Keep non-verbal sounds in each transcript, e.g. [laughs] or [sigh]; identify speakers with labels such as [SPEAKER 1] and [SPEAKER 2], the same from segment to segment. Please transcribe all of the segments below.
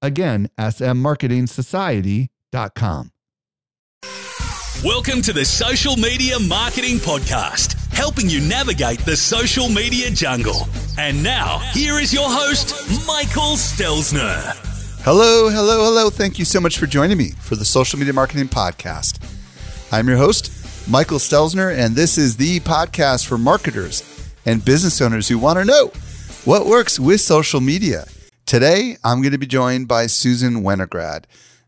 [SPEAKER 1] Again, smmarketingsociety.com.
[SPEAKER 2] Welcome to the Social Media Marketing Podcast, helping you navigate the social media jungle. And now, here is your host, Michael Stelzner.
[SPEAKER 1] Hello, hello, hello. Thank you so much for joining me for the Social Media Marketing Podcast. I'm your host, Michael Stelzner, and this is the podcast for marketers and business owners who want to know what works with social media. Today, I'm going to be joined by Susan Wenograd,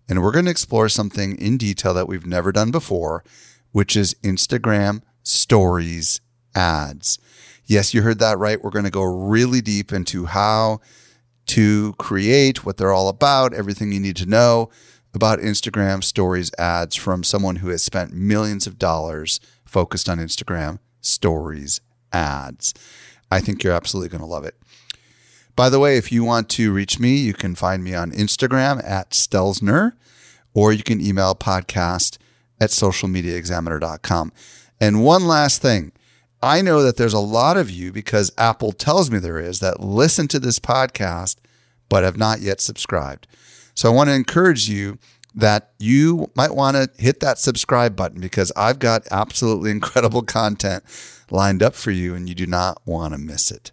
[SPEAKER 1] and we're going to explore something in detail that we've never done before, which is Instagram stories ads. Yes, you heard that right. We're going to go really deep into how to create, what they're all about, everything you need to know about Instagram stories ads from someone who has spent millions of dollars focused on Instagram stories ads. I think you're absolutely going to love it. By the way, if you want to reach me, you can find me on Instagram at Stelzner, or you can email podcast at socialmediaexaminer.com. And one last thing I know that there's a lot of you, because Apple tells me there is, that listen to this podcast but have not yet subscribed. So I want to encourage you that you might want to hit that subscribe button because I've got absolutely [laughs] incredible content lined up for you and you do not want to miss it.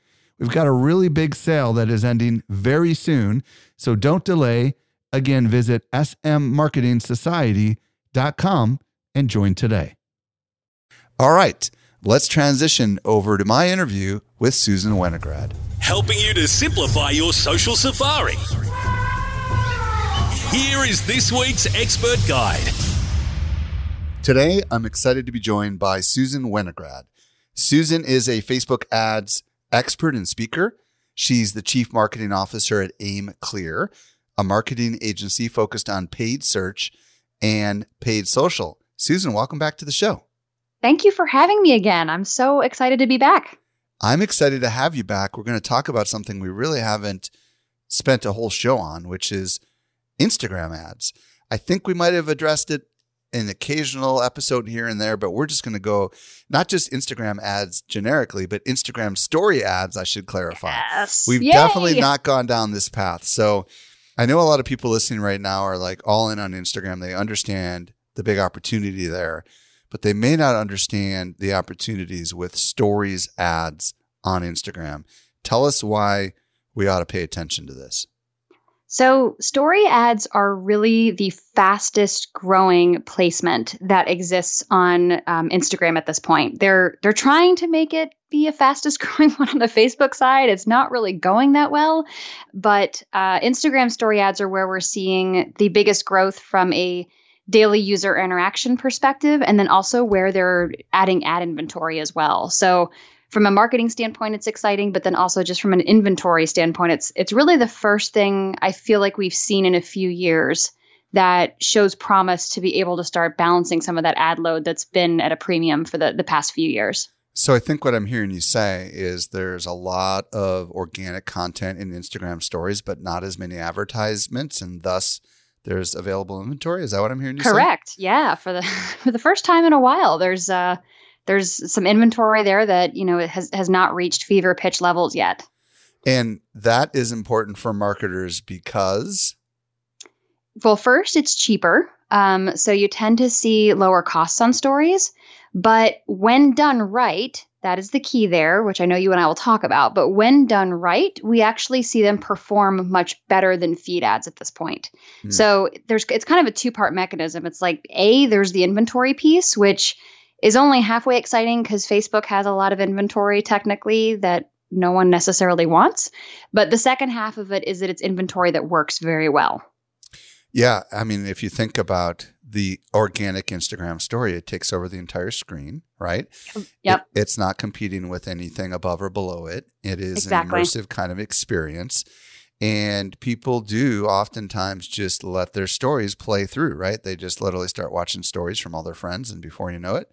[SPEAKER 1] We've got a really big sale that is ending very soon, so don't delay. Again, visit smmarketingsociety.com and join today. All right, let's transition over to my interview with Susan Wenograd
[SPEAKER 2] helping you to simplify your social safari. Here is this week's expert guide.
[SPEAKER 1] Today, I'm excited to be joined by Susan Wenograd. Susan is a Facebook ads expert and speaker. She's the chief marketing officer at AimClear, a marketing agency focused on paid search and paid social. Susan, welcome back to the show.
[SPEAKER 3] Thank you for having me again. I'm so excited to be back.
[SPEAKER 1] I'm excited to have you back. We're going to talk about something we really haven't spent a whole show on, which is Instagram ads. I think we might have addressed it in occasional episode here and there, but we're just going to go not just Instagram ads generically, but Instagram story ads, I should clarify.
[SPEAKER 3] Yes.
[SPEAKER 1] We've
[SPEAKER 3] Yay.
[SPEAKER 1] definitely not gone down this path. So I know a lot of people listening right now are like all in on Instagram. They understand the big opportunity there but they may not understand the opportunities with stories ads on Instagram. Tell us why we ought to pay attention to this.
[SPEAKER 3] So, story ads are really the fastest growing placement that exists on um, Instagram at this point. They're they're trying to make it be a fastest [laughs] growing one on the Facebook side. It's not really going that well, but uh, Instagram story ads are where we're seeing the biggest growth from a daily user interaction perspective, and then also where they're adding ad inventory as well. So from a marketing standpoint, it's exciting, but then also just from an inventory standpoint, it's it's really the first thing I feel like we've seen in a few years that shows promise to be able to start balancing some of that ad load that's been at a premium for the, the past few years.
[SPEAKER 1] So I think what I'm hearing you say is there's a lot of organic content in Instagram stories, but not as many advertisements, and thus there's available inventory. Is that what I'm hearing you say?
[SPEAKER 3] Correct. Yeah, for the [laughs] for the first time in a while, there's uh there's some inventory there that you know has has not reached fever pitch levels yet.
[SPEAKER 1] And that is important for marketers because
[SPEAKER 3] well, first it's cheaper, um, so you tend to see lower costs on stories. But when done right, that is the key there, which I know you and I will talk about. But when done right, we actually see them perform much better than feed ads at this point. Mm. So there's it's kind of a two-part mechanism. It's like A, there's the inventory piece, which is only halfway exciting because Facebook has a lot of inventory technically that no one necessarily wants. But the second half of it is that it's inventory that works very well.
[SPEAKER 1] Yeah. I mean, if you think about the organic Instagram story, it takes over the entire screen, right?
[SPEAKER 3] Um, yep.
[SPEAKER 1] It, it's not competing with anything above or below it. It is
[SPEAKER 3] exactly.
[SPEAKER 1] an immersive kind of experience. And people do oftentimes just let their stories play through, right? They just literally start watching stories from all their friends. And before you know it,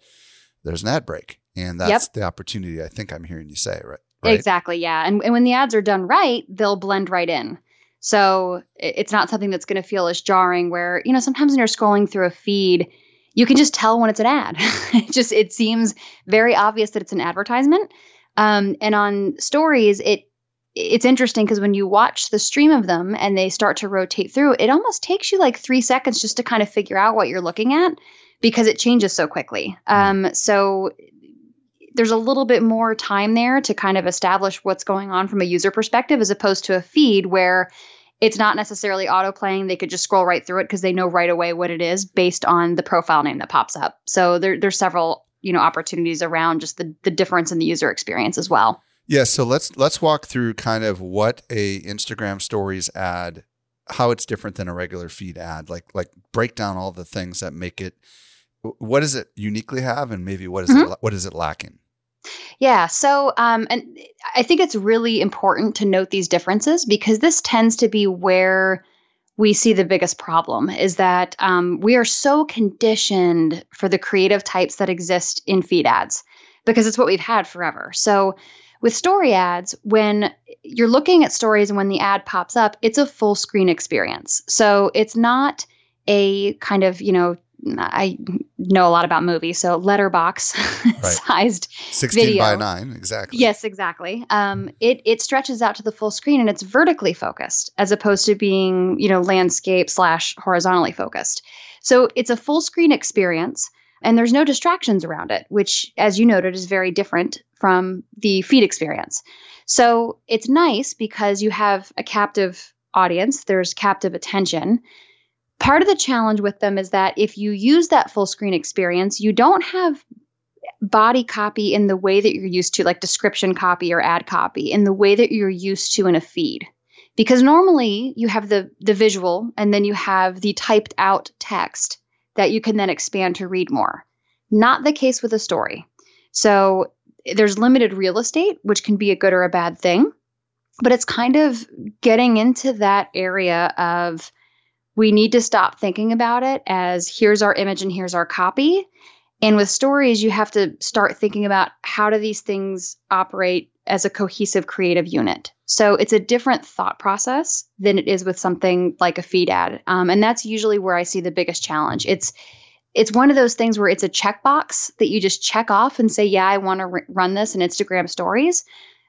[SPEAKER 1] there's an ad break. And that's yep. the opportunity I think I'm hearing you say, right? right?
[SPEAKER 3] Exactly. Yeah. And, and when the ads are done right, they'll blend right in. So it's not something that's going to feel as jarring where, you know, sometimes when you're scrolling through a feed, you can just tell when it's an ad. [laughs] it just it seems very obvious that it's an advertisement. Um, and on stories, it it's interesting because when you watch the stream of them and they start to rotate through, it almost takes you like three seconds just to kind of figure out what you're looking at because it changes so quickly. Mm-hmm. Um, so there's a little bit more time there to kind of establish what's going on from a user perspective as opposed to a feed where it's not necessarily auto playing. They could just scroll right through it because they know right away what it is based on the profile name that pops up. So there, there's several you know opportunities around just the, the difference in the user experience as well.
[SPEAKER 1] Yeah, so let's let's walk through kind of what a Instagram stories ad how it's different than a regular feed ad. Like like break down all the things that make it what does it uniquely have and maybe what is mm-hmm. it what is it lacking?
[SPEAKER 3] Yeah. So, um, and I think it's really important to note these differences because this tends to be where we see the biggest problem is that um, we are so conditioned for the creative types that exist in feed ads because it's what we've had forever. So, with story ads, when you're looking at stories and when the ad pops up, it's a full screen experience. So, it's not a kind of, you know, I know a lot about movies, so letterbox [laughs] right. sized
[SPEAKER 1] 16
[SPEAKER 3] video.
[SPEAKER 1] by 9, exactly.
[SPEAKER 3] Yes, exactly. Um, it it stretches out to the full screen and it's vertically focused as opposed to being, you know, landscape slash horizontally focused. So it's a full screen experience and there's no distractions around it, which, as you noted, is very different from the feed experience. So it's nice because you have a captive audience, there's captive attention Part of the challenge with them is that if you use that full screen experience, you don't have body copy in the way that you're used to, like description copy or ad copy, in the way that you're used to in a feed. Because normally you have the, the visual and then you have the typed out text that you can then expand to read more. Not the case with a story. So there's limited real estate, which can be a good or a bad thing. But it's kind of getting into that area of we need to stop thinking about it as here's our image and here's our copy. And with stories, you have to start thinking about how do these things operate as a cohesive creative unit. So it's a different thought process than it is with something like a feed ad, um, and that's usually where I see the biggest challenge. It's it's one of those things where it's a checkbox that you just check off and say, "Yeah, I want to r- run this in Instagram stories,"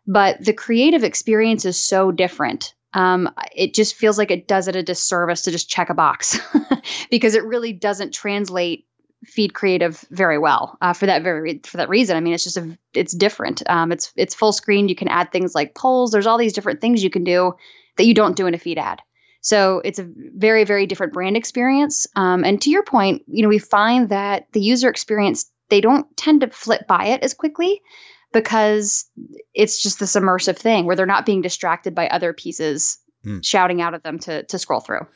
[SPEAKER 3] but the creative experience is so different um, it just feels like it does it a disservice to just check a box [laughs] because it really doesn't translate feed creative very well uh, for that very for that reason. I mean, it's just a it's different. Um, it's it's full screen. You can add things like polls. There's all these different things you can do that you don't do in a feed ad. So it's a very very different brand experience. Um, and to your point, you know, we find that the user experience they don't tend to flip by it as quickly because it's just this immersive thing where they're not being distracted by other pieces mm. shouting out at them to to scroll through.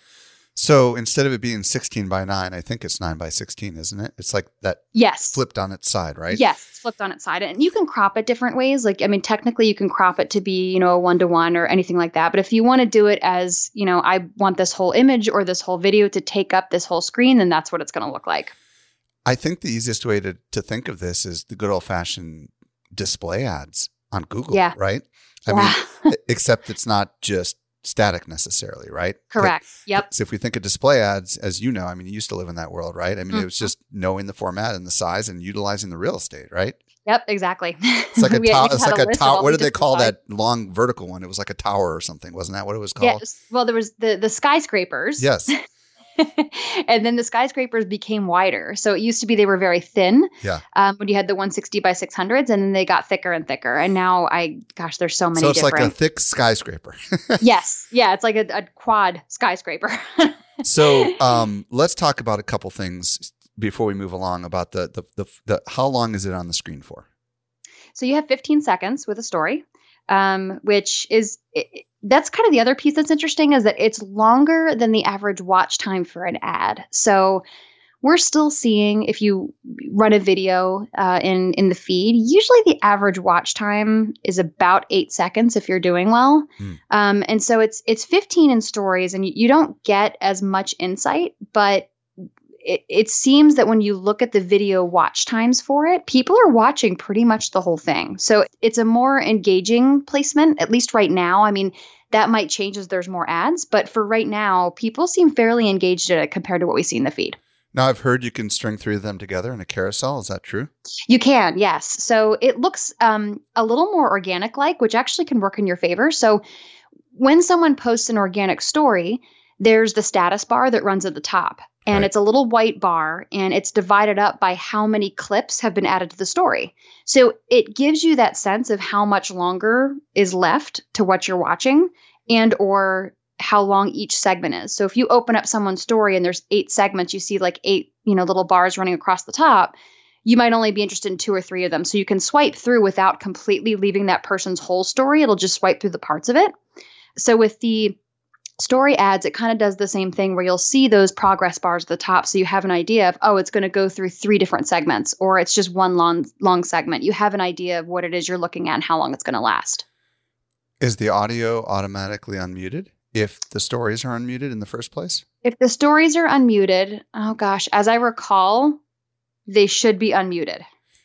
[SPEAKER 1] So instead of it being 16 by 9, I think it's 9 by 16, isn't it? It's like that
[SPEAKER 3] yes.
[SPEAKER 1] flipped on its side, right?
[SPEAKER 3] Yes, it's flipped on its side. And you can crop it different ways. Like, I mean, technically you can crop it to be, you know, a one to one or anything like that. But if you want to do it as, you know, I want this whole image or this whole video to take up this whole screen, then that's what it's going to look like.
[SPEAKER 1] I think the easiest way to, to think of this is the good old fashioned display ads on Google,
[SPEAKER 3] yeah.
[SPEAKER 1] right?
[SPEAKER 3] I yeah.
[SPEAKER 1] mean, [laughs] except it's not just static necessarily, right?
[SPEAKER 3] Correct. Yep.
[SPEAKER 1] So if we think of display ads, as you know, I mean, you used to live in that world, right? I mean, it mm-hmm.
[SPEAKER 3] was
[SPEAKER 1] just knowing the format and the size and utilizing the real estate, right?
[SPEAKER 3] Yep. Exactly. [laughs]
[SPEAKER 1] It's like a
[SPEAKER 3] We- we
[SPEAKER 1] tower. It's like a tower. What did they call that long vertical one? It was like a tower or something, wasn't that what it was called?
[SPEAKER 3] Yes. Well, there was the the skyscrapers.
[SPEAKER 1] Yes. [laughs] [laughs]
[SPEAKER 3] and then the skyscrapers became wider. So it used to be they were very thin.
[SPEAKER 1] Yeah.
[SPEAKER 3] Um, when you had the 160 by 600s, and then they got thicker and thicker. And now I, gosh, there's so many
[SPEAKER 1] So it's like a thick skyscraper. [laughs]
[SPEAKER 3] yes. Yeah. It's like a, a quad skyscraper. [laughs]
[SPEAKER 1] so um, let's talk about a couple things before we move along about the, the the the how long is it on the screen for?
[SPEAKER 3] So you have 15 seconds with a story, um, which is it, that's kind of the other piece that's interesting is that it's longer than the average watch time for an ad. So we're still seeing if you run a video uh, in in the feed, usually the average watch time is about eight seconds if you're doing well,
[SPEAKER 1] Hmm.
[SPEAKER 3] um, and so it's it's 15 in stories, and you, you don't get as much insight, but it, it seems that when you look at the video watch times for it, people are watching pretty much the whole thing. So it's a more engaging placement, at least right now. I mean, that might change as there's more ads, but for right now, people seem fairly engaged in it compared to what we see in the feed.
[SPEAKER 1] Now I've heard you can string three of them together in a carousel. Is that true?
[SPEAKER 3] You can, yes. So it looks um, a little more organic like, which actually can work in your favor. So when someone posts an organic story, there's the status bar that runs at the top. And
[SPEAKER 1] Right.
[SPEAKER 3] it's a little white bar and it's divided up by how many clips have been added to the story. So it gives you that sense of how much longer is left to what you're watching and or how long each segment is. So if you open up someone's story and there's eight segments, you see like eight, you know, little bars running across the top you might only be interested in two or three of them. So you can swipe through without completely leaving that person's whole story. It'll just swipe through the parts of it. So with the story ads, it kind of does the same thing where you'll see those progress bars at the top. So you have an idea of, oh, it's going to go through three different segments, or it's just one long, long segment. You have an idea of what it is you're looking at and how long it's going to last.
[SPEAKER 1] Is the audio automatically unmuted if the stories are unmuted in the first place?
[SPEAKER 3] If the stories are unmuted, oh gosh, as I recall, they should be unmuted.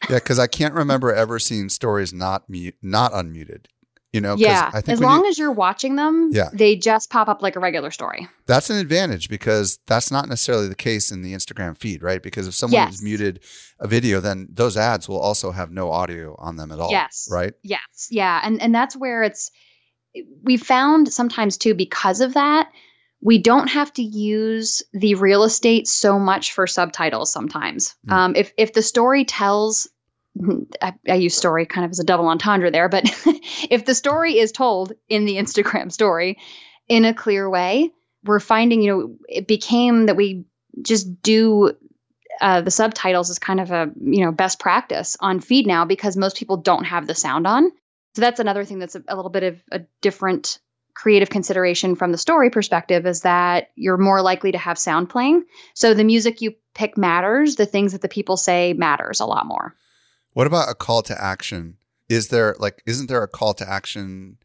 [SPEAKER 1] Yeah, because I can't remember ever seeing stories not mute, not unmuted. You know,
[SPEAKER 3] yeah.
[SPEAKER 1] I think
[SPEAKER 3] As long
[SPEAKER 1] you-
[SPEAKER 3] as you're watching them,
[SPEAKER 1] Yeah.
[SPEAKER 3] they just pop up like a regular story.
[SPEAKER 1] that's an advantage because that's not necessarily the case in the Instagram feed, right? Because if someone has muted a video, then those ads will also have no audio on them at all.
[SPEAKER 3] Yes.
[SPEAKER 1] Right.
[SPEAKER 3] Yes. Yeah. And and that's where it's we found sometimes too because of that we don't have to use the real estate so much for subtitles sometimes.
[SPEAKER 1] Mm.
[SPEAKER 3] Um, if if the story tells I, I use story kind of as a double entendre there, but [laughs] if the story is told in the Instagram story in a clear way, we're finding, you know, it became that we just do uh, the subtitles as kind of a you know best practice on feed now because most people don't have the sound on. So that's another thing that's a, a little bit of a different creative consideration from the story perspective is that you're more likely to have sound playing. So the music you pick matters. The things that the people say matters a lot more.
[SPEAKER 1] What about a call to action? Is there like isn't there a call to action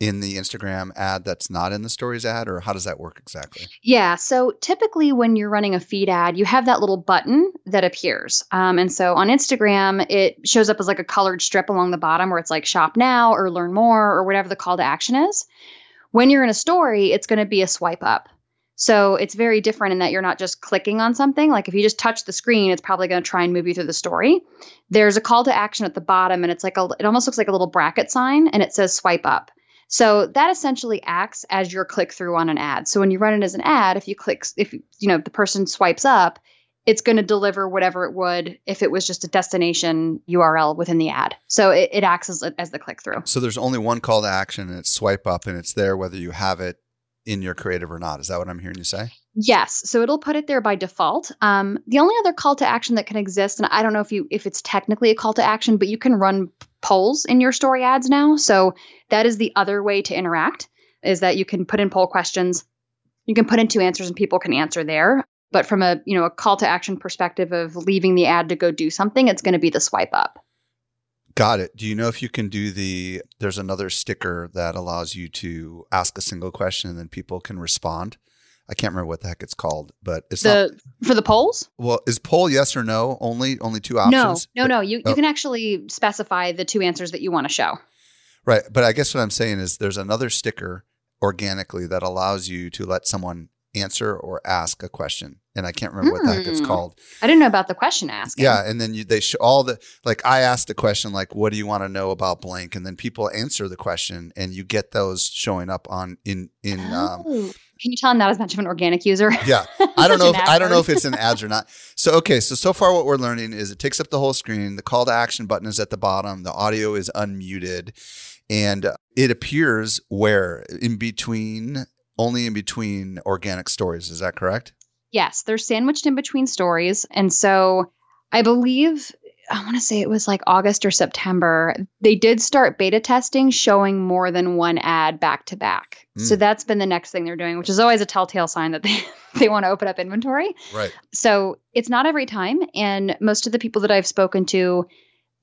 [SPEAKER 1] in the Instagram ad that's not in the stories ad, or how does that work exactly?
[SPEAKER 3] Yeah. So typically, when you're running a feed ad, you have that little button that appears. Um, and so on Instagram, it shows up as like a colored strip along the bottom where it's like shop now or learn more or whatever the call to action is. When you're in a story, it's going to be a swipe up. So it's very different in that you're not just clicking on something. Like if you just touch the screen, it's probably going to try and move you through the story. There's a call to action at the bottom, and it's like a, it almost looks like a little bracket sign, and it says swipe up. So that essentially acts as your click through on an ad. So when you run it as an ad, if you click, if you know the person swipes up, it's going to deliver whatever it would if it was just a destination URL within the ad. So it, it acts as, as the click through.
[SPEAKER 1] So there's only one call to action, and it's swipe up, and it's there whether you have it in your creative or not. Is that what I'm hearing you say?
[SPEAKER 3] Yes, so it'll put it there by default. Um, the only other call to action that can exist, and I don't know if you if it's technically a call to action, but you can run polls in your story ads now. So that is the other way to interact. Is that you can put in poll questions, you can put in two answers, and people can answer there. But from a you know a call to action perspective of leaving the ad to go do something, it's going to be the swipe up.
[SPEAKER 1] Got it. Do you know if you can do the? There's another sticker that allows you to ask a single question and then people can respond. I can't remember what the heck it's called, but it's not.
[SPEAKER 3] The for the polls?
[SPEAKER 1] Well, is poll yes or no only only two options?
[SPEAKER 3] No, no, no. You
[SPEAKER 1] Oh.
[SPEAKER 3] you can actually specify the two answers that you want to show.
[SPEAKER 1] Right, but I guess what I'm saying is there's another sticker organically that allows you to let someone answer or ask a question. And I can't remember what that gets
[SPEAKER 3] Hmm.
[SPEAKER 1] called.
[SPEAKER 3] I didn't know about the question asking.
[SPEAKER 1] Yeah, and then you, they show all the like I asked a question like, "What do you want to know about blank?" And then people answer the question, and you get those showing up on in in. Um,
[SPEAKER 3] Oh. Can you tell I'm not as much of an organic user?
[SPEAKER 1] yeah, [laughs] I don't know. If, I don't know if it's in ads or not. So okay, so so far what we're learning is it takes up the whole screen. The call to action button is at the bottom. The audio is unmuted, and it appears where in between, only in between organic stories. Is that correct?
[SPEAKER 3] Yes, they're sandwiched in between stories. And so I believe, I want to say it was like August or September, they did start beta testing showing more than one ad back to back. So
[SPEAKER 1] Mm.
[SPEAKER 3] that's been the next thing they're doing, which is always a telltale sign that they, [laughs] they want to open up inventory.
[SPEAKER 1] Right.
[SPEAKER 3] So it's not every time. And most of the people that I've spoken to,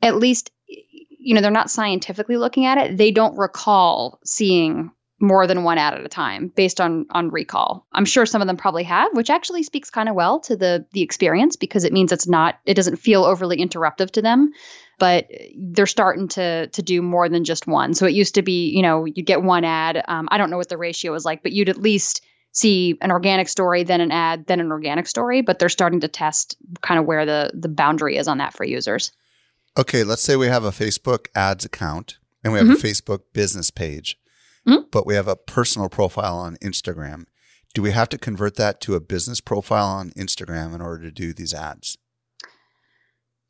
[SPEAKER 3] at least, you know, they're not scientifically looking at it. They don't recall seeing more than one ad at a time based on on recall. I'm sure some of them probably have, which actually speaks kind of well to the the experience because it means it's not it doesn't feel overly interruptive to them. But they're starting to to do more than just one. So it used to be, you know, you'd get one ad. Um, I don't know what the ratio is like, but you'd at least see an organic story, then an ad, then an organic story. But they're starting to test kind of where the the boundary is on that for users.
[SPEAKER 1] Okay, let's say we have a Facebook ads account and we have a Facebook business page,
[SPEAKER 3] Mhm.
[SPEAKER 1] but we have a personal profile on Instagram. Do we have to convert that to a business profile on Instagram in order to do these ads?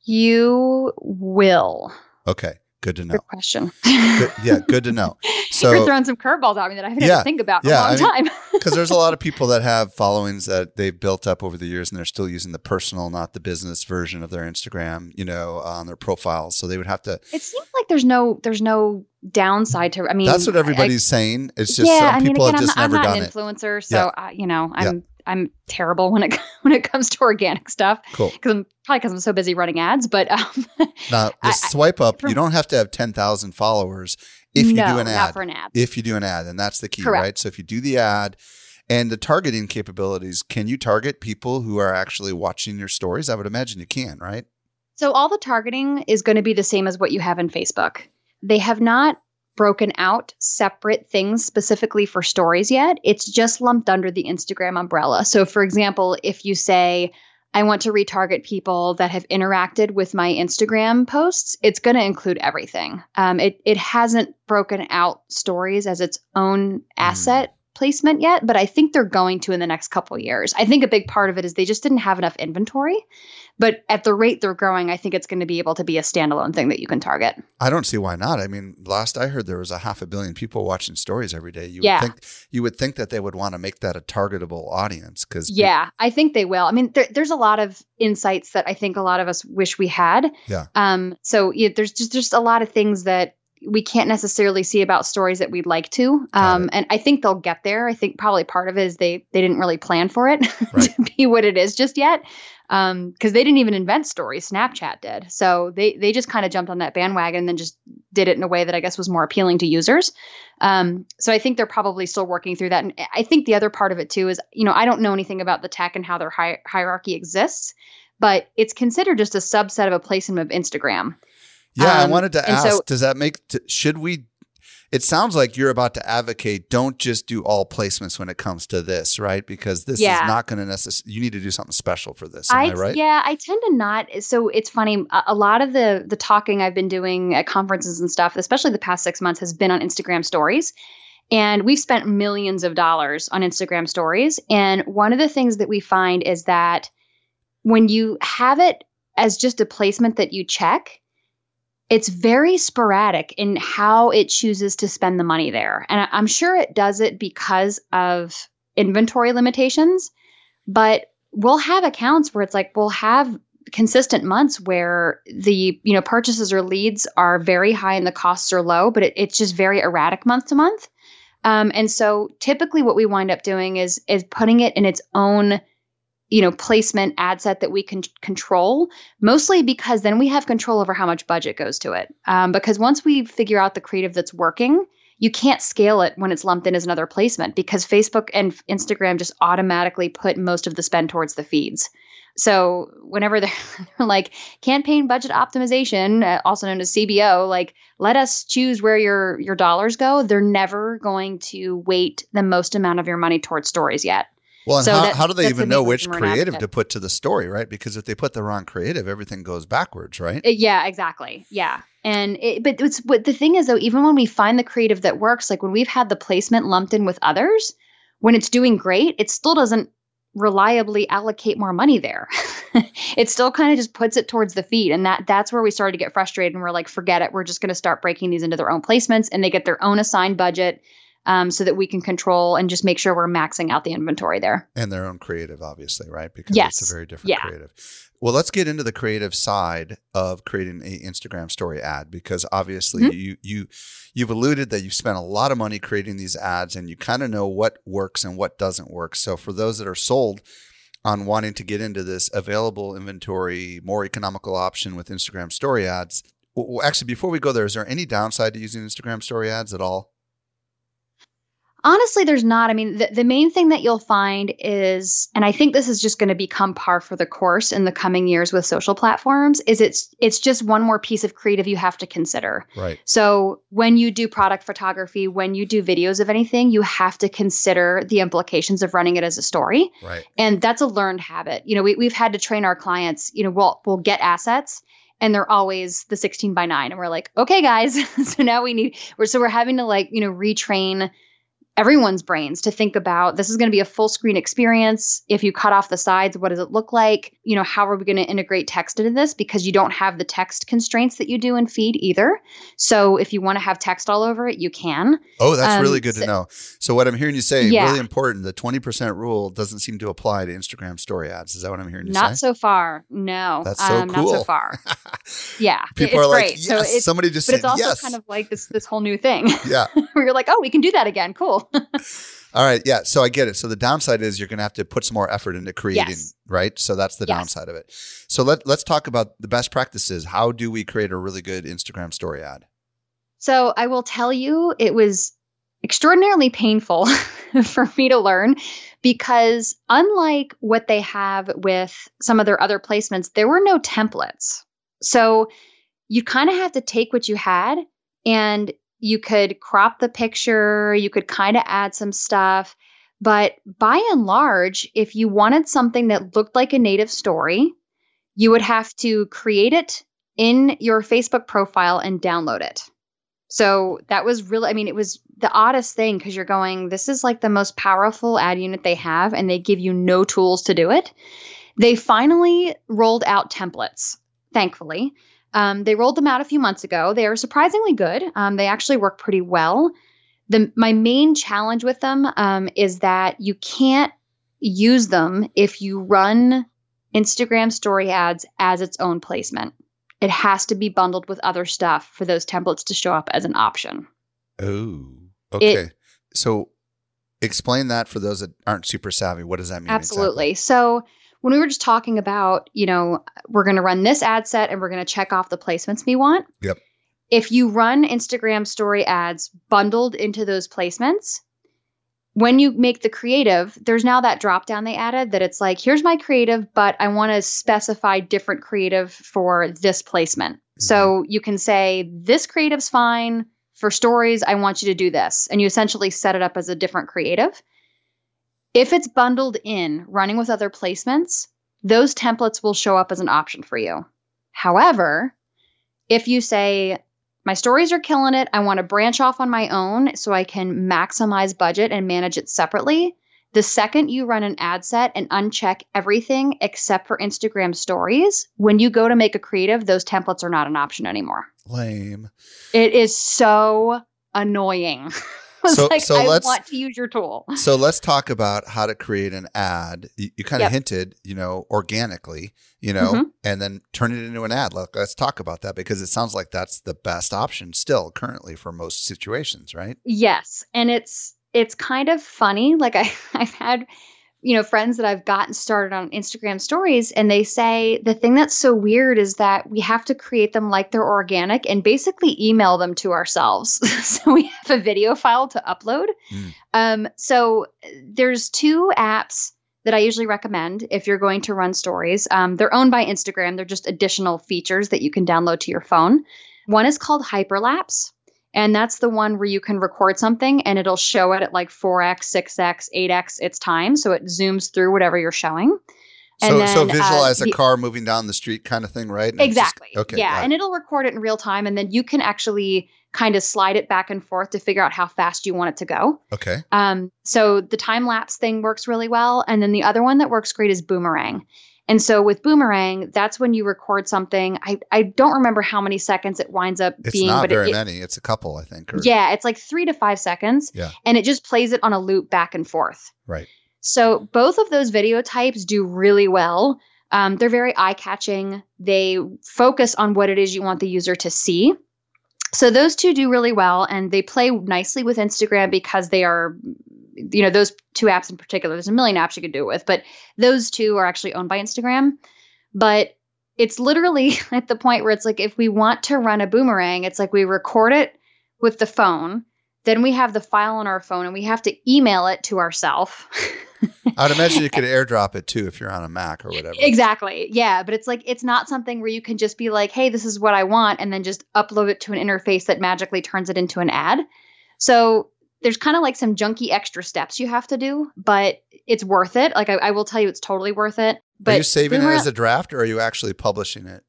[SPEAKER 3] You will.
[SPEAKER 1] Okay, good to know.
[SPEAKER 3] Good question.
[SPEAKER 1] Good, yeah, good to know. [laughs] So You're
[SPEAKER 3] throwing some curveballs at me that I haven't had
[SPEAKER 1] Yeah,
[SPEAKER 3] to think about in
[SPEAKER 1] yeah,
[SPEAKER 3] a long
[SPEAKER 1] I mean-
[SPEAKER 3] time. [laughs]
[SPEAKER 1] because there's a lot of people that have followings that they've built up over the years and they're still using the personal, not the business version of their Instagram, you know, on their profiles. So they would have to,
[SPEAKER 3] it seems like there's no there's no downside to. I mean,
[SPEAKER 1] that's what
[SPEAKER 3] I-
[SPEAKER 1] everybody's saying. It's just
[SPEAKER 3] yeah,
[SPEAKER 1] some
[SPEAKER 3] I mean,
[SPEAKER 1] people
[SPEAKER 3] again,
[SPEAKER 1] have just
[SPEAKER 3] I'm,
[SPEAKER 1] never
[SPEAKER 3] not, I'm not
[SPEAKER 1] it.
[SPEAKER 3] an influencer, so
[SPEAKER 1] Yeah.
[SPEAKER 3] uh, you know, I'm I'm terrible when it [laughs] when it comes to organic stuff
[SPEAKER 1] Cool.
[SPEAKER 3] because I'm probably because I'm so busy running ads. But um, [laughs]
[SPEAKER 1] Now, the
[SPEAKER 3] I-
[SPEAKER 1] swipe up, you don't have to have 10,000 followers if you
[SPEAKER 3] no,
[SPEAKER 1] do an
[SPEAKER 3] not
[SPEAKER 1] ad.
[SPEAKER 3] for an ad.
[SPEAKER 1] If you do an ad, and that's the key,
[SPEAKER 3] Correct.
[SPEAKER 1] right? So if you do the ad and the targeting capabilities, can you target people who are actually watching your stories? I would imagine you can, right?
[SPEAKER 3] So all the targeting is going to be the same as what you have in Facebook. They have not broken out separate things specifically for stories yet. It's just lumped under the Instagram umbrella. So for example, if you say I want to retarget people that have interacted with my Instagram posts. It's going to include everything. Um, it it hasn't broken out stories as its own asset placement yet, but I think they're going to in the next couple years. I think a big part of it is they just didn't have enough inventory. But at the rate they're growing, I think it's going to be able to be a standalone thing that you can target.
[SPEAKER 1] I don't see why not. I mean, last I heard there was a half a billion people watching stories every day. You
[SPEAKER 3] Yeah.
[SPEAKER 1] would think you would think that they would want to make that a targetable audience because
[SPEAKER 3] Yeah, I think they will. I mean, there, there's a lot of insights that I think a lot of us wish we had.
[SPEAKER 1] Yeah.
[SPEAKER 3] Um. So yeah, there's just just a lot of things that we can't necessarily see about stories that we'd like to. Um. And I think they'll get there. I think probably part of it is they they didn't really plan for it [laughs]
[SPEAKER 1] Right.
[SPEAKER 3] to be what it is just yet. Um. Because they didn't even invent stories. Snapchat did. So they they just kind of jumped on that bandwagon and then just did it in a way that I guess was more appealing to users. Um, so I think they're probably still working through that. And I think the other part of it too is, you know, I don't know anything about the tech and how their hi- hierarchy exists, but it's considered just a subset of a placement of Instagram.
[SPEAKER 1] Yeah, I
[SPEAKER 3] Um,
[SPEAKER 1] wanted to ask,
[SPEAKER 3] so-
[SPEAKER 1] does that make, should we, it sounds like you're about to advocate, don't just do all placements when it comes to this, right? Because this
[SPEAKER 3] Yeah.
[SPEAKER 1] is not going to necessarily, you need to do something special for this. Am I, right?
[SPEAKER 3] Yeah, I tend to not. So it's funny. A, a lot of the the talking I've been doing at conferences and stuff, especially the past six months, has been on Instagram stories. And we've spent millions of dollars on Instagram stories. And one of the things that we find is that when you have it as just a placement that you check, it's very sporadic in how it chooses to spend the money there. And I'm sure it does it because of inventory limitations, but we'll have accounts where it's like we'll have consistent months where the you know purchases or leads are very high and the costs are low, but it, it's just very erratic month to month. Um, and so typically what we wind up doing is is putting it in its own you know placement ad set that we can control mostly because then we have control over how much budget goes to it um, because once we figure out the creative that's working you can't scale it when it's lumped in as another placement because Facebook and Instagram just automatically put most of the spend towards the feeds. So whenever they're, [laughs] like campaign budget optimization, uh, also known as CBO, like let us choose where your your dollars go. They're never going to weight the most amount of your money towards stories yet.
[SPEAKER 1] Well, and so how, how do they even know which creative to put to the story, right? Because if they put the wrong creative, everything goes backwards, right?
[SPEAKER 3] Uh, yeah, exactly. Yeah. And it, but it's but the thing is though, even when we find the creative that works, like when we've had the placement lumped in with others, when it's doing great, it still doesn't reliably allocate more money there. [laughs] it still kind of just puts it towards the feed. And that that's where we started to get frustrated and we're like, forget it. We're just going to start breaking these into their own placements and they get their own assigned budget um, so that we can control and just make sure we're maxing out the inventory there.
[SPEAKER 1] And their own creative, obviously, right? Because yes. it's a very different yeah. creative. Well, let's get into the creative side of creating a Instagram story ad because obviously mm-hmm. you you you've alluded that you've spent a lot of money creating these ads and you kind of know what works and what doesn't work. So for those that are sold on wanting to get into this available inventory, more economical option with Instagram story ads, well, actually before we go there, is there any downside to using Instagram story ads at all?
[SPEAKER 3] Honestly, there's not. I mean, the, the main thing that you'll find is, and I think this is just going to become par for the course in the coming years with social platforms, is it's it's just one more piece of creative you have to consider.
[SPEAKER 1] Right.
[SPEAKER 3] So when you do product photography, when you do videos of anything, you have to consider the implications of running it as a story.
[SPEAKER 1] Right.
[SPEAKER 3] And that's a learned habit. You know, we, we've had to train our clients, you know, we'll we'll get assets and they're always the 16 by 9 and we're like okay guys [laughs] so now we need we're so we're having to like you know retrain everyone's brains to think about this is going to be a full screen experience. If you cut off the sides, what does it look like? You know, how are we going to integrate text into this? Because you don't have the text constraints that you do in feed either. So if you want to have text all over it, you can.
[SPEAKER 1] Oh, that's um, really good so, to know. So what I'm hearing you say, yeah. really important, the 20% rule doesn't seem to apply to Instagram story ads. Is that what I'm hearing you
[SPEAKER 3] not
[SPEAKER 1] say?
[SPEAKER 3] Not so far. No.
[SPEAKER 1] That's so
[SPEAKER 3] um,
[SPEAKER 1] cool.
[SPEAKER 3] Not so far. [laughs] yeah.
[SPEAKER 1] People
[SPEAKER 3] it's
[SPEAKER 1] are
[SPEAKER 3] great.
[SPEAKER 1] like, yes, so it's, somebody just
[SPEAKER 3] but
[SPEAKER 1] said
[SPEAKER 3] it's also
[SPEAKER 1] yes.
[SPEAKER 3] kind of like this this whole new thing.
[SPEAKER 1] Yeah. [laughs]
[SPEAKER 3] where you're like, oh, we can do that again. Cool.
[SPEAKER 1] All right. Yeah. So I get it. So the downside is you're going to have to put some more effort into creating,
[SPEAKER 3] yes.
[SPEAKER 1] right? So that's the yes. downside of it. So let, let's talk about the best practices. How do we create a really good Instagram story ad?
[SPEAKER 3] So I will tell you, it was extraordinarily painful [laughs] for me to learn because unlike what they have with some of their other placements, there were no templates. So you kind of have to take what you had and you could crop the picture, you could kind of add some stuff. But by and large, if you wanted something that looked like a native story, you would have to create it in your Facebook profile and download it. So that was really, I mean, it was the oddest thing because you're going, this is like the most powerful ad unit they have, and they give you no tools to do it. They finally rolled out templates, thankfully. Um, they rolled them out a few months ago. They are surprisingly good. Um, they actually work pretty well. The, my main challenge with them um, is that you can't use them if you run Instagram story ads as its own placement. It has to be bundled with other stuff for those templates to show up as an option.
[SPEAKER 1] Oh, okay. It, so explain that for those that aren't super savvy. What does that mean?
[SPEAKER 3] Absolutely.
[SPEAKER 1] Exactly?
[SPEAKER 3] So when we were just talking about, you know, we're going to run this ad set and we're going to check off the placements we want.
[SPEAKER 1] Yep.
[SPEAKER 3] If you run Instagram story ads bundled into those placements, when you make the creative, there's now that drop down they added that it's like, here's my creative, but I want to specify different creative for this placement. Mm-hmm. So you can say, this creative's fine. For stories, I want you to do this. And you essentially set it up as a different creative. If it's bundled in, running with other placements, those templates will show up as an option for you. However, if you say, my stories are killing it, I want to branch off on my own so I can maximize budget and manage it separately, the second you run an ad set and uncheck everything except for Instagram stories, when you go to make a creative, those templates are not an option anymore.
[SPEAKER 1] Lame.
[SPEAKER 3] It is so annoying. [laughs] [laughs] so, like, so I let's, want to use your tool. [laughs]
[SPEAKER 1] So let's talk about how to create an ad. You, you kind of yep. hinted, you know, organically, you know, mm-hmm. and then turn it into an ad. Let, let's talk about that because it sounds like that's the best option still currently for most situations, right?
[SPEAKER 3] Yes, and it's it's kind of funny. Like I [laughs] I've had you know, friends that I've gotten started on Instagram stories, and they say the thing that's so weird is that we have to create them like they're organic and basically email them to ourselves. [laughs] so we have a video file to upload. Mm. Um, so there's two apps that I usually recommend if you're going to run stories. Um, they're owned by Instagram. They're just additional features that you can download to your phone. One is called Hyperlapse. And that's the one where you can record something and it'll show it at like 4x, 6x, 8x its time. So it zooms through whatever you're showing.
[SPEAKER 1] So, then, so uh, visualize uh, the, a car moving down the street kind of thing, right?
[SPEAKER 3] And exactly. Just, okay. Yeah. And it'll record it in real time. And then you can actually kind of slide it back and forth to figure out how fast you want it to go.
[SPEAKER 1] Okay.
[SPEAKER 3] Um, so the time lapse thing works really well. And then the other one that works great is Boomerang. And so with Boomerang, that's when you record something. I, I don't remember how many seconds it winds up
[SPEAKER 1] it's
[SPEAKER 3] being.
[SPEAKER 1] It's not
[SPEAKER 3] but
[SPEAKER 1] very
[SPEAKER 3] it,
[SPEAKER 1] many. It's a couple, I think.
[SPEAKER 3] Or, yeah, it's like three to five seconds.
[SPEAKER 1] Yeah.
[SPEAKER 3] And it just plays it on a loop back and forth.
[SPEAKER 1] Right.
[SPEAKER 3] So both of those video types do really well. Um, they're very eye catching. They focus on what it is you want the user to see. So those two do really well and they play nicely with Instagram because they are you know those two apps in particular there's a million apps you could do it with but those two are actually owned by instagram. But it's literally [laughs] at the point where it's like if we want to run a boomerang it's like we record it with the phone then we have the file on our phone and we have to email it to ourselves [laughs]
[SPEAKER 1] i'd imagine you could airdrop it too if you're on a mac or whatever.
[SPEAKER 3] Exactly. Yeah but it's like it's not something where you can just be like hey this is what i want and then just upload it to an interface that magically turns it into an ad. So there's kind of like some junky extra steps you have to do, but it's worth it. Like I, I will tell you, it's totally worth it. But
[SPEAKER 1] are you saving it as a draft, or are you actually publishing it?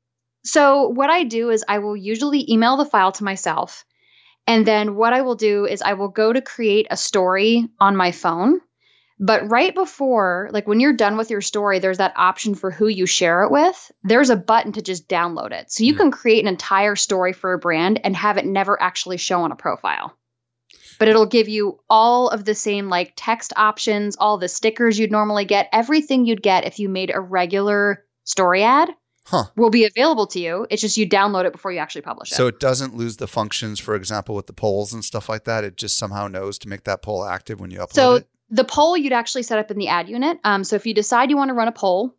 [SPEAKER 3] So what I do is I will usually email the file to myself, and then what I will do is I will go to create a story on my phone. But right before, like when you're done with your story, there's that option for who you share it with. There's a button to just download it. So you mm. can create an entire story for a brand and have it never actually show on a profile but it'll give you all of the same like text options, all the stickers you'd normally get, everything you'd get if you made a regular story ad.
[SPEAKER 1] Huh.
[SPEAKER 3] Will be available to you. It's just you download it before you actually publish it.
[SPEAKER 1] So it doesn't lose the functions, for example, with the polls and stuff like that. It just somehow knows to make that poll active when you upload it.
[SPEAKER 3] so
[SPEAKER 1] it.
[SPEAKER 3] the poll you'd actually set up in the ad unit. Um, so if you decide you want to run a poll,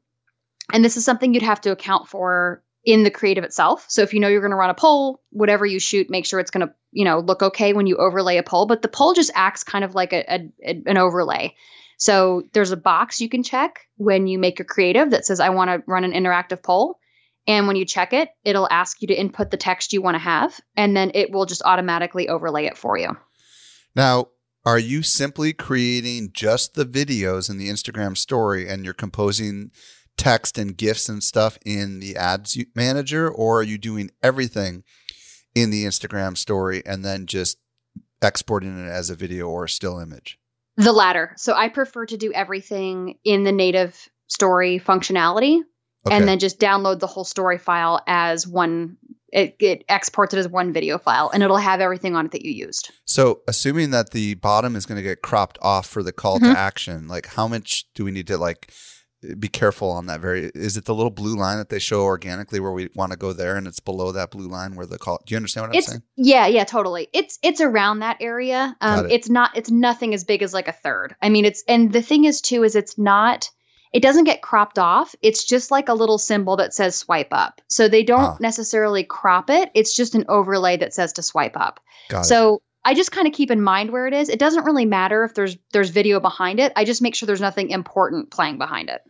[SPEAKER 3] and this is something you'd have to account for in the creative itself. So if you know you're going to run a poll, whatever you shoot, make sure it's going to, you know, look okay when you overlay a poll. But the poll just acts kind of like a, a, an overlay. So there's a box you can check when you make a creative that says, I want to run an interactive poll. And when you check it, it'll ask you to input the text you want to have, and then it will just automatically overlay it for you.
[SPEAKER 1] Now, are you simply creating just the videos in the Instagram story and you're composing text and GIFs and stuff in the ads manager, or are you doing everything in the Instagram story and then just exporting it as a video or a still image?
[SPEAKER 3] The latter. So I prefer to do everything in the native story functionality okay. and then just download the whole story file as one it, it, exports it as one video file and it'll have everything on it that you used.
[SPEAKER 1] So, assuming that the bottom is going to get cropped off for the call mm-hmm. to action, like how much do we need to like be careful on that very is it the little blue line that they show organically where we want to go there and it's below that blue line where the call do you understand what i'm saying
[SPEAKER 3] yeah yeah totally it's it's around that area um it. it's not it's nothing as big as like a third i mean it's and the thing is too is it's not it doesn't get cropped off it's just like a little symbol that says swipe up so they don't ah. necessarily crop it it's just an overlay that says to swipe up
[SPEAKER 1] Got
[SPEAKER 3] so
[SPEAKER 1] it.
[SPEAKER 3] I just kind of keep in mind where it is. It doesn't really matter if there's there's video behind it. I just make sure there's nothing important playing behind it.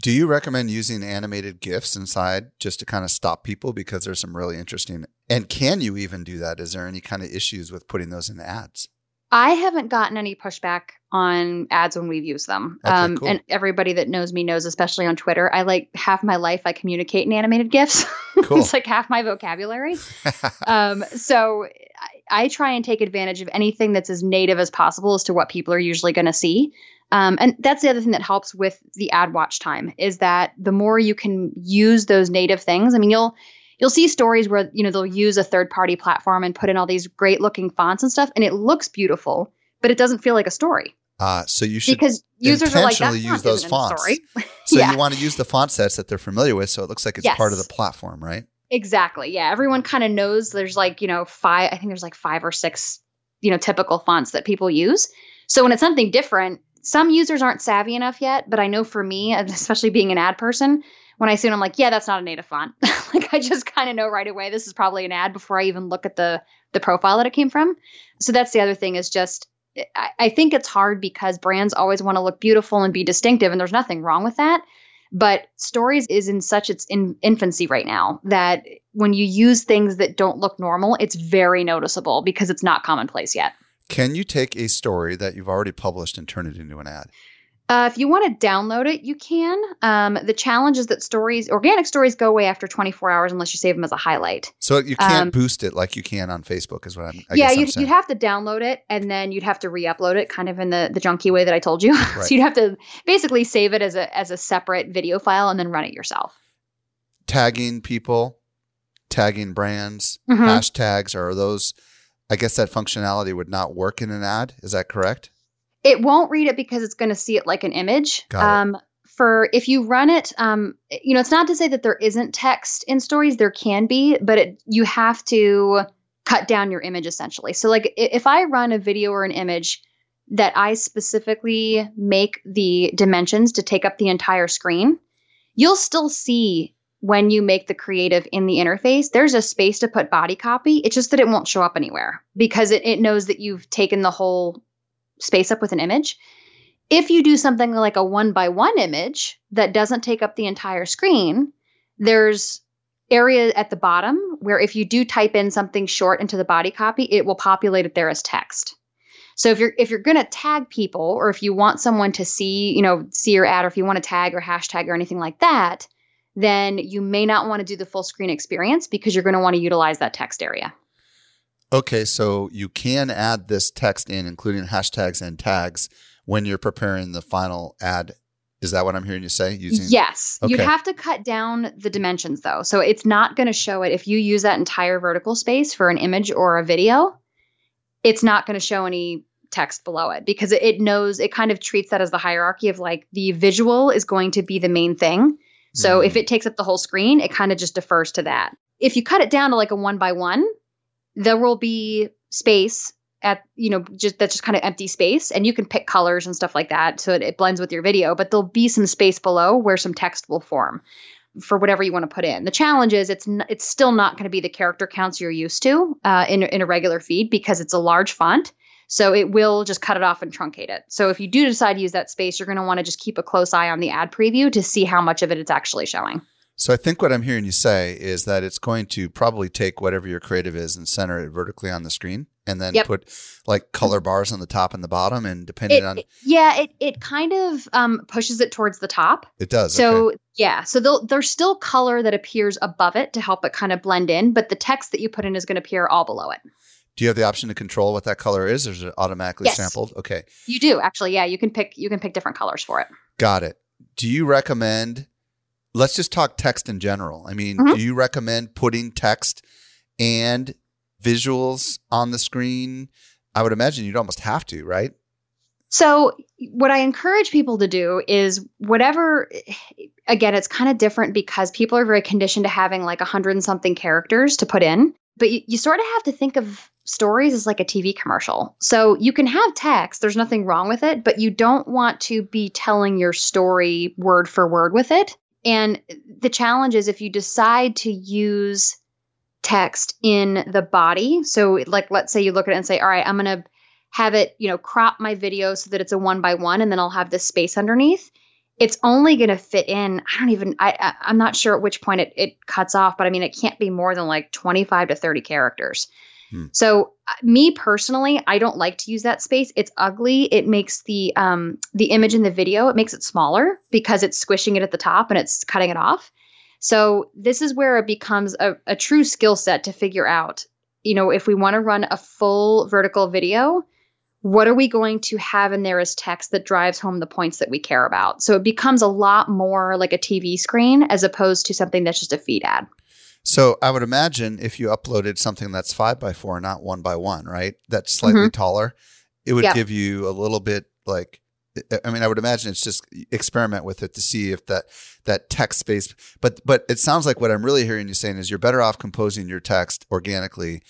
[SPEAKER 1] Do you recommend using animated GIFs inside just to kind of stop people because there's some really interesting and can you even do that? Is there any kind of issues with putting those in ads?
[SPEAKER 3] I haven't gotten any pushback on ads when we've used them.
[SPEAKER 1] Okay, um, cool.
[SPEAKER 3] And everybody that knows me knows, especially on Twitter, I like half my life I communicate in animated GIFs. [laughs]
[SPEAKER 1] Cool.
[SPEAKER 3] it's like half my vocabulary. [laughs] um, so I, try and take advantage of anything that's as native as possible as to what people are usually going to see. Um, and that's the other thing that helps with the ad watch time is that the more you can use those native things. I mean, you'll you'll see stories where you know they'll use a third party platform and put in all these great looking fonts and stuff, and it looks beautiful, but it doesn't feel like a story.
[SPEAKER 1] Uh, so you should
[SPEAKER 3] because users are like that
[SPEAKER 1] use those fonts. so [laughs] yeah. you want to use the font sets that they're familiar with, so it looks like it's yes. part of the platform, right?
[SPEAKER 3] Exactly. Yeah, everyone kind of knows. There's like you know five. I think there's like five or six you know typical fonts that people use. So when it's something different, some users aren't savvy enough yet, but I know for me, [laughs] especially being an ad person, when I see it, I'm like, yeah, that's not a native font. [laughs] like I just kind of know right away this is probably an ad before I even look at the the profile that it came from. So that's the other thing is just I, I think it's hard because brands always want to look beautiful and be distinctive, and there's nothing wrong with that. But stories is in such its in infancy right now that when you use things that don't look normal, it's very noticeable because it's not commonplace yet.
[SPEAKER 1] Can you take a story that you've already published and turn it into an ad?
[SPEAKER 3] Uh, if you want to download it, you can. Um, the challenge is that stories, organic stories, go away after 24 hours unless you save them as a highlight.
[SPEAKER 1] So you can't um, boost it like you can on Facebook, is what I'm. I
[SPEAKER 3] yeah, you'd, you'd, have to download it and then you'd have to re-upload it, kind of in the the junky way that I told you. [laughs] Right. so you'd have to basically save it as a as a separate video file and then run it yourself.
[SPEAKER 1] Tagging people, tagging brands, mm-hmm. hashtags are those. I guess that functionality would not work in an ad. Is that correct?
[SPEAKER 3] It won't read it because it's going to see it like an image. Got Um, for if you run it, um, you know, it's not to say that there isn't text in stories. There can be, but it, you have to cut down your image essentially. So, like, if I run a video or an image that I specifically make the dimensions to take up the entire screen, you'll still see when you make the creative in the interface, there's a space to put body copy. It's just that it won't show up anywhere because it, it knows that you've taken the whole space up with an image. If you do something like a one by one image that doesn't take up the entire screen, there's area at the bottom where if you do type in something short into the body copy, it will populate it there as text. So if you're if you're going to tag people or if you want someone to see, you know, see your ad or if you want to tag or hashtag or anything like that, then you may not want to do the full screen experience because you're going to want to utilize that text area.
[SPEAKER 1] Okay, so you can add this text in, including hashtags and tags, when you're preparing the final ad. Is that what I'm hearing you say?
[SPEAKER 3] Using yes, okay. you'd have to cut down the dimensions though, so it's not going to show it if you use that entire vertical space for an image or a video. It's not going to show any text below it because it knows it kind of treats that as the hierarchy of like the visual is going to be the main thing. So mm. if it takes up the whole screen, it kind of just defers to that. If you cut it down to like a one by one, there will be space at you know just that's just kind of empty space and you can pick colors and stuff like that so it, it blends with your video but there'll be some space below where some text will form for whatever you want to put in. The challenge is it's n- it's still not going to be the character counts you're used to uh, in, in a regular feed because it's a large font so it will just cut it off and truncate it. So if you do decide to use that space you're going to want to just keep a close eye on the ad preview to see how much of it it's actually showing
[SPEAKER 1] so I think what I'm hearing you say is that it's going to probably take whatever your creative is and center it vertically on the screen and then yep. put like color bars on the top and the bottom and depending
[SPEAKER 3] it,
[SPEAKER 1] on
[SPEAKER 3] yeah it, it kind of um, pushes it towards the top
[SPEAKER 1] it does
[SPEAKER 3] so okay. yeah so there's still color that appears above it to help it kind of blend in but the text that you put in is going to appear all below it
[SPEAKER 1] do you have the option to control what that color is or is it automatically yes. sampled okay
[SPEAKER 3] you do actually yeah you can pick you can pick different colors for it
[SPEAKER 1] got it do you recommend let's just talk text in general. I mean, mm-hmm. do you recommend putting text and visuals on the screen? I would imagine you'd almost have to, right?
[SPEAKER 3] So, what I encourage people to do is whatever, again, it's kind of different because people are very conditioned to having like a hundred and something characters to put in. But you, you sort of have to think of stories as like a TV commercial. So you can have text, there's nothing wrong with it, but you don't want to be telling your story word for word with it. And the challenge is if you decide to use text in the body, so like let's say you look at it and say, all right, I'm going to have it, you know, crop my video so that it's a one by one and then I'll have this space underneath. It's only going to fit in. I don't even, I, I, am not sure at which point it, it cuts off, but I mean, it can't be more than like 25 to 30 characters. Hmm. So uh, me personally, I don't like to use that space. It's ugly. It makes the um, the image in the video it makes it smaller because it's squishing it at the top and it's cutting it off. So this is where it becomes a, a true skill set to figure out. You know, if we want to run a full vertical video, what are we going to have in there as text that drives home the points that we care about? So it becomes a lot more like a TV screen as opposed to something that's just a feed ad.
[SPEAKER 1] So I would imagine if you uploaded something that's five by four, not one by one, right? That's slightly mm-hmm. taller, it would give you a little bit like I mean, I would imagine it's just experiment with it to see if that that text space. But but it sounds like what I'm really hearing you saying is you're better off composing your text organically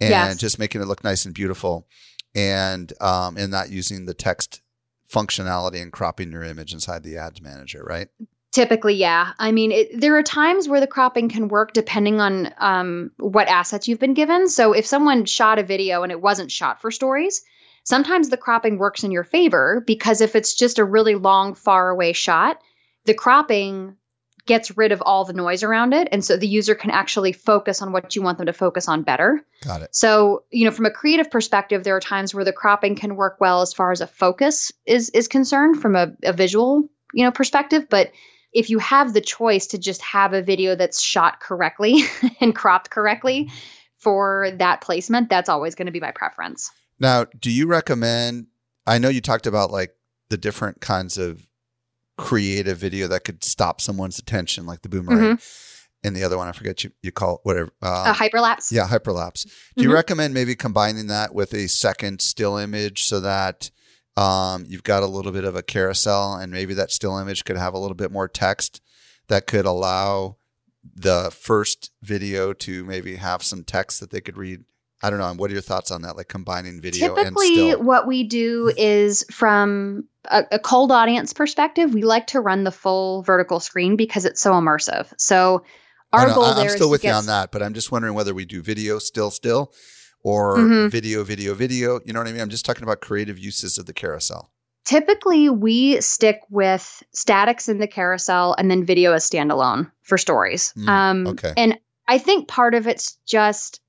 [SPEAKER 1] and yes. just making it look nice and beautiful, and um and not using the text functionality and cropping your image inside the ads manager, right?
[SPEAKER 3] Typically, yeah. I mean, it, there are times where the cropping can work depending on um, what assets you've been given. So, if someone shot a video and it wasn't shot for stories, sometimes the cropping works in your favor because if it's just a really long, far away shot, the cropping gets rid of all the noise around it. And so the user can actually focus on what you want them to focus on better.
[SPEAKER 1] Got it.
[SPEAKER 3] So, you know, from a creative perspective, there are times where the cropping can work well as far as a focus is is concerned from a, a visual, you know, perspective. But if you have the choice to just have a video that's shot correctly [laughs] and cropped correctly for that placement, that's always going to be my preference.
[SPEAKER 1] Now, do you recommend? I know you talked about like the different kinds of creative video that could stop someone's attention, like the boomerang.
[SPEAKER 3] Mm-hmm.
[SPEAKER 1] And the other one, I forget you you call it whatever.
[SPEAKER 3] Uh, a hyperlapse.
[SPEAKER 1] Yeah, hyperlapse. Do
[SPEAKER 3] Mm-hmm.
[SPEAKER 1] you recommend maybe combining that with a second still image so that um, you've got a little bit of a carousel and maybe that still image could have a little bit more text that could allow the first video to maybe have some text that they could read? I don't know. What are your thoughts on that? Like combining video and
[SPEAKER 3] Typically, what we do is from a, a cold audience perspective, we like to run the full vertical screen because it's so immersive. So, our
[SPEAKER 1] know,
[SPEAKER 3] goal
[SPEAKER 1] I-
[SPEAKER 3] there
[SPEAKER 1] I'm still with you on that, but I'm just wondering whether we do video still still or
[SPEAKER 3] Mhm.
[SPEAKER 1] video video video. You know what I mean? I'm just talking about creative uses of the carousel.
[SPEAKER 3] Typically, we stick with statics in the carousel and then video as standalone for stories.
[SPEAKER 1] Mm,
[SPEAKER 3] um,
[SPEAKER 1] okay.
[SPEAKER 3] And I think part of it's just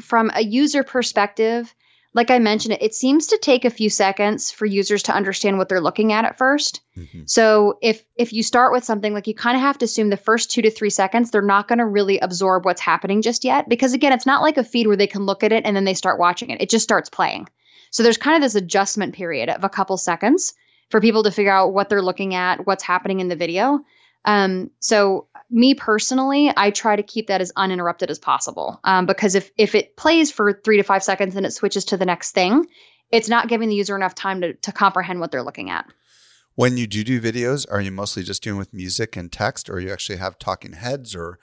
[SPEAKER 3] from a user perspective. Like I mentioned, it, seems to take a few seconds for users to understand what they're looking at at first.
[SPEAKER 1] Mhm.
[SPEAKER 3] So if if you start with something like you kind of have to assume the first 2 to 3 seconds they're not going to really absorb what's happening just yet because again it's not like a feed where they can look at it and then they start watching it. It just starts playing. So there's kind of this adjustment period of a couple seconds for people to figure out what they're looking at, what's happening in the video. Um, so me personally, I try to keep that as uninterrupted as possible um, because if if it plays for three to five seconds and it switches to the next thing, it's not giving the user enough time to to comprehend what they're looking at.
[SPEAKER 1] When you do do videos, are you mostly just doing with music and text, or you actually have talking heads, or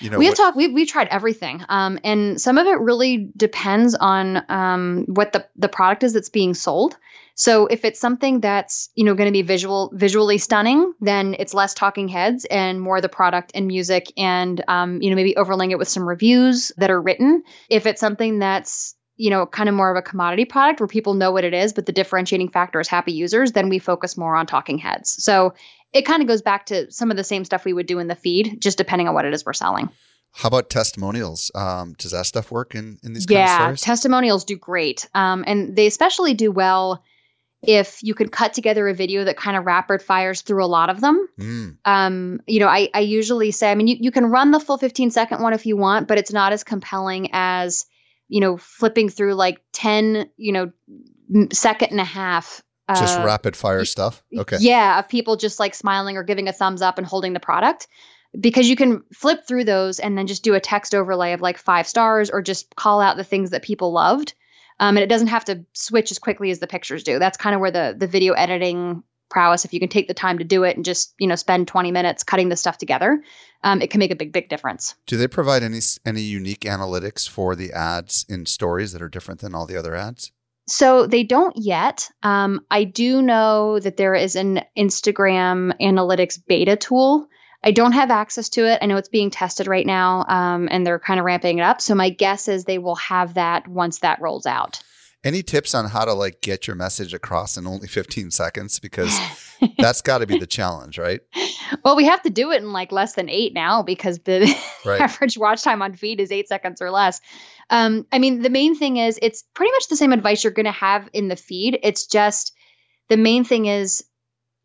[SPEAKER 1] you know?
[SPEAKER 3] we have
[SPEAKER 1] what-
[SPEAKER 3] talked. We we tried everything, um, and some of it really depends on um, what the the product is that's being sold. So if it's something that's you know going to be visual visually stunning, then it's less talking heads and more the product and music, and um, you know maybe overlaying it with some reviews that are written. If it's something that's you know kind of more of a commodity product where people know what it is, but the differentiating factor is happy users, then we focus more on talking heads. So it kind of goes back to some of the same stuff we would do in the feed, just depending on what it is we're selling.
[SPEAKER 1] How about testimonials? Um, does that stuff work in in these
[SPEAKER 3] yeah,
[SPEAKER 1] kind of stories?
[SPEAKER 3] testimonials do great. Um, and they especially do well if you can cut together a video that kind of rapid fires through a lot of them.
[SPEAKER 1] Mm,
[SPEAKER 3] Um, you know, I, I usually say, I mean, you, you can run the full 15 second one if you want, but it's not as compelling as, you know, flipping through like 10, you know, second and a half.
[SPEAKER 1] just
[SPEAKER 3] uh,
[SPEAKER 1] rapid fire stuff. Okay.
[SPEAKER 3] yeah, of people just like smiling or giving a thumbs up and holding the product. Because you can flip through those and then just do a text overlay of like five stars or just call out the things that people loved. Um, and it doesn't have to switch as quickly as the pictures do. That's kind of where the the video editing prowess, if you can take the time to do it and just you know spend 20 minutes cutting the stuff together, um, it can make a big big difference.
[SPEAKER 1] Do they provide any any unique analytics for the ads in stories that are different than all the other ads?
[SPEAKER 3] So they don't yet. Um, I do know that there is an Instagram analytics beta tool. I don't have access to it. I know it's being tested right now, um, and they're kind of ramping it up. So my guess is they will have that once that rolls out.
[SPEAKER 1] Any tips on how to like get your message across in only 15 seconds? Because [laughs] that's got to be the challenge, right?
[SPEAKER 3] Well, we have to do it in like less than eight now because the [laughs]
[SPEAKER 1] Right.
[SPEAKER 3] average watch time on feed is eight seconds or less. Um, I mean, the main thing is it's pretty much the same advice you're going to have in the feed. It's just the main thing is,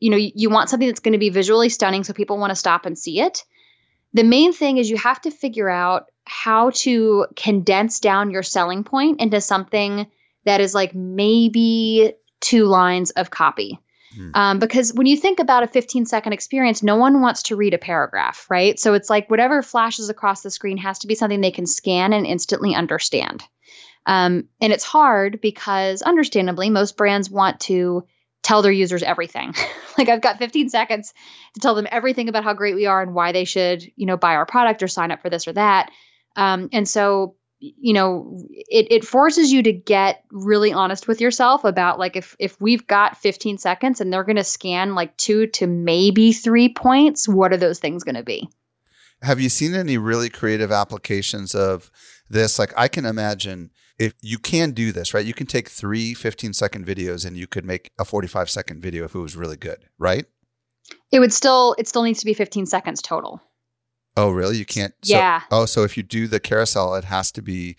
[SPEAKER 3] you know, you, you want something that's going to be visually stunning so people want to stop and see it. The main thing is you have to figure out how to condense down your selling point into something that is like maybe two lines of copy.
[SPEAKER 1] Hmm.
[SPEAKER 3] Um, because when you think about a 15 second experience, no one wants to read a paragraph, right? So it's like whatever flashes across the screen has to be something they can scan and instantly understand. Um, and it's hard because, understandably, most brands want to tell their users everything. [laughs] like I've got 15 seconds to tell them everything about how great we are and why they should, you know, buy our product or sign up for this or that. Um, and so you know it, it forces you to get really honest with yourself about like if if we've got 15 seconds and they're going to scan like two to maybe three points what are those things going to be?
[SPEAKER 1] Have you seen any really creative applications of this? Like i can imagine if you can do this right? You can take three 15 second videos and you could make a 45 second video if it was really good right?
[SPEAKER 3] It would still it still needs to be 15 seconds total
[SPEAKER 1] Oh, really? You can't. So,
[SPEAKER 3] yeah.
[SPEAKER 1] Oh, so if you do the carousel, it has to be.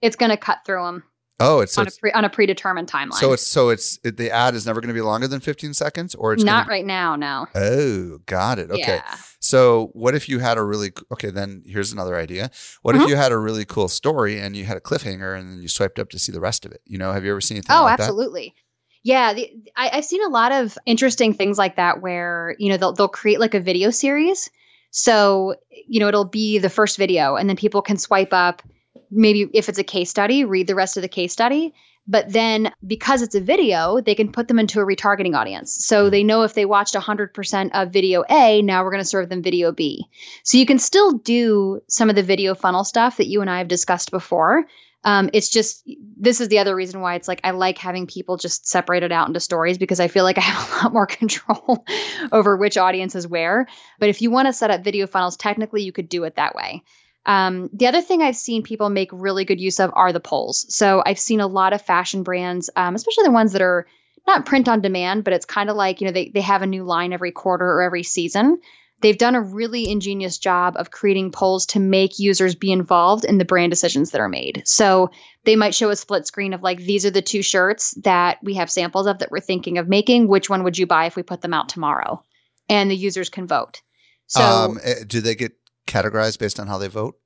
[SPEAKER 3] It's going to cut through them.
[SPEAKER 1] Oh, it's
[SPEAKER 3] on
[SPEAKER 1] it's,
[SPEAKER 3] a pre, on a predetermined timeline.
[SPEAKER 1] So it's so it's it, the ad is never going to be longer than 15 seconds, or it's
[SPEAKER 3] not right now. No.
[SPEAKER 1] Oh, got it. Okay.
[SPEAKER 3] Yeah.
[SPEAKER 1] So what if you had a really okay? Then here's another idea. What
[SPEAKER 3] Mhm.
[SPEAKER 1] if you had a really cool story and you had a cliffhanger and then you swiped up to see the rest of it? You know, have you ever seen anything
[SPEAKER 3] Oh,
[SPEAKER 1] like
[SPEAKER 3] absolutely. Yeah, the, I, I've seen a lot of interesting things like that where you know they'll they'll create like a video series. So you know it'll be the first video, and then people can swipe up. Maybe if it's a case study, read the rest of the case study. But then because it's a video, they can put them into a retargeting audience. So hmm. they know if they watched 100% of video A, now we're going to serve them video B. So you can still do some of the video funnel stuff that you and I have discussed before. Um, it's just this is the other reason why it's like I like having people just separated out into stories because I feel like [laughs] I have a lot more control [laughs] over which audience is where. But if you want to set up video funnels, technically you could do it that way. Um, the other thing I've seen people make really good use of are the polls. So I've seen a lot of fashion brands, um, especially the ones that are not print on demand, but it's kind of like, you know, they, they have a new line every quarter or every season. They've done a really ingenious job of creating polls to make users be involved in the brand decisions that are made. So they might show a split screen of like, these are the two shirts that we have samples of that we're thinking of making. Which one would you buy if we put them out tomorrow? And the users can vote. So
[SPEAKER 1] Um, eh, do they get categorized based on how they vote?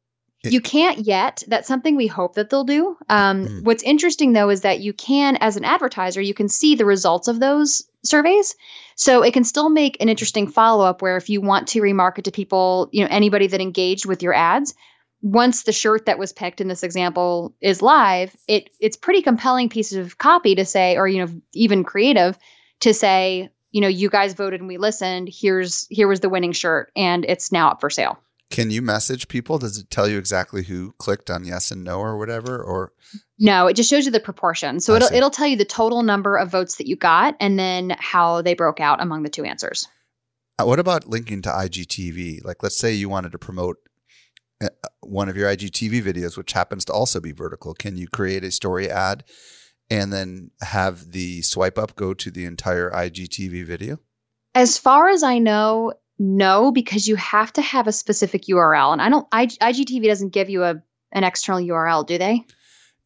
[SPEAKER 3] you can't yet. That's something we hope that they'll do. Um,
[SPEAKER 1] Mm.
[SPEAKER 3] What's interesting though is that you can, as an advertiser, you can see the results of those surveys. So it can still make an interesting follow up where if you want to remarket to people, you know, anybody that engaged with your ads, once the shirt that was picked in this example is live, it it's pretty compelling piece of copy to say, or you know, even creative to say, you know, you guys voted and we listened. Here's here was the winning shirt, and it's now up for sale.
[SPEAKER 1] Can you message people? Does it tell you exactly who clicked on yes and no or whatever? Or
[SPEAKER 3] No, it just shows you the proportion. So
[SPEAKER 1] I
[SPEAKER 3] it'll
[SPEAKER 1] see.
[SPEAKER 3] it'll tell you the total number of votes that you got and then how they broke out among the two answers.
[SPEAKER 1] Uh, what about linking to IGTV? Like, let's say you wanted to promote uh, one of your IGTV videos, which happens to also be vertical. Can you create a story ad and then have the swipe up go to the entire IGTV video?
[SPEAKER 3] As far as I know, no, because you have to have a specific URL, and I don't. I, IGTV doesn't give you a an external URL, do they?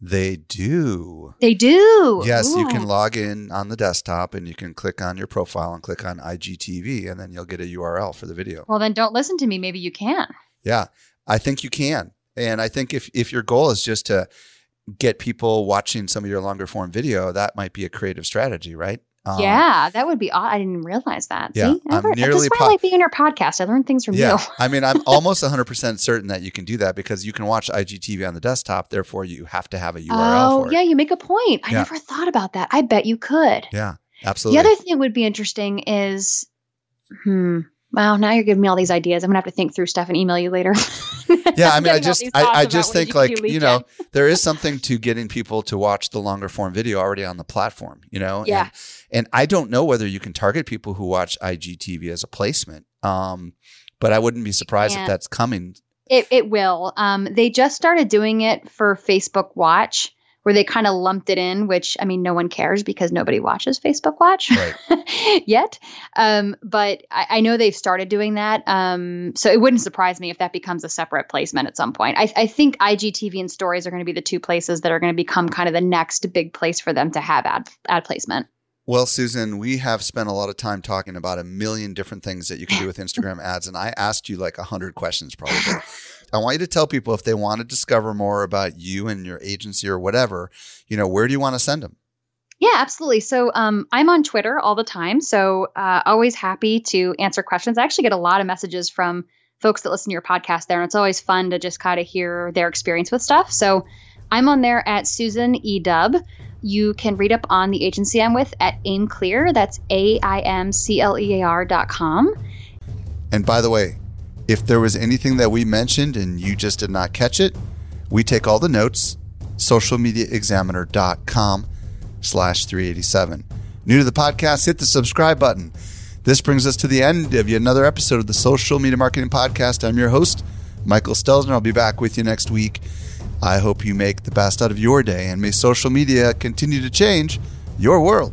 [SPEAKER 1] They do.
[SPEAKER 3] They do.
[SPEAKER 1] Yes, you can log in on the desktop and you can click on your profile and click on IGTV, and then you'll get a URL for the video.
[SPEAKER 3] Well, then don't listen to me. Maybe you can.
[SPEAKER 1] Yeah, I think you can. And I think if, if your goal is just to get people watching some of your longer form video, that might be a creative strategy, right? Um,
[SPEAKER 3] yeah, that would be. aw- I didn't realize that.
[SPEAKER 1] Yeah,
[SPEAKER 3] See,
[SPEAKER 1] I'm nearly
[SPEAKER 3] that's why
[SPEAKER 1] po-
[SPEAKER 3] I like being on your podcast. I learned things from
[SPEAKER 1] Yeah.
[SPEAKER 3] you.
[SPEAKER 1] I mean, I'm [laughs] almost 100% certain that you can do that because you can watch IGTV on the desktop. Therefore, you have to have a URL
[SPEAKER 3] oh, yeah, you make a point. I
[SPEAKER 1] Yeah.
[SPEAKER 3] never thought about that. I bet you could.
[SPEAKER 1] Yeah, absolutely.
[SPEAKER 3] The other thing that would be interesting is, hmm. Wow, now you're giving me all these ideas. I'm gonna have to think through stuff and email you later. [laughs]
[SPEAKER 1] yeah, I mean, I [laughs] just, I, I just think [laughs] like, you know, there is something to getting people to watch the longer form video already on the platform, you know?
[SPEAKER 3] Yeah.
[SPEAKER 1] And, and I don't know whether you can target people who watch IGTV as a placement. Um, but I wouldn't be surprised if that's coming.
[SPEAKER 3] It it will. Um, they just started doing it for Facebook Watch, where they kind of lumped it in. Which I mean, no one cares because nobody watches Facebook Watch
[SPEAKER 1] Right. [laughs]
[SPEAKER 3] yet. Um, but I, I know they've started doing that. Um, so it wouldn't surprise me if that becomes a separate placement at some point. I, I think IGTV and Stories are going to be the two places that are going to become kind of the next big place for them to have ad ad placement.
[SPEAKER 1] Well, Susan, we have spent a lot of time talking about a million different things that you can do with [laughs] Instagram ads, and I asked you like a hundred questions probably. I want you to tell people if they want to discover more about you and your agency or whatever, you know, where do you want to send them?
[SPEAKER 3] Yeah, absolutely. So um, I'm on Twitter all the time. So uh, always happy to answer questions. I actually get a lot of messages from folks that listen to your podcast there, and it's always fun to just kind of hear their experience with stuff. So I'm on there at Susan E Dub. You can read up on the agency I'm with at AimClear. That's A I M C L E A R dot com.
[SPEAKER 1] And by the way, if there was anything that we mentioned and you just did not catch it, We take all the notes, socialmediaexaminer.com slash 387. New to the podcast, hit the subscribe button. This brings us to the end of yet another episode of the Social Media Marketing Podcast. I'm your host, Michael Stelzner. I'll be back with you next week. I hope you make the best out of your day and may social media continue to change your world.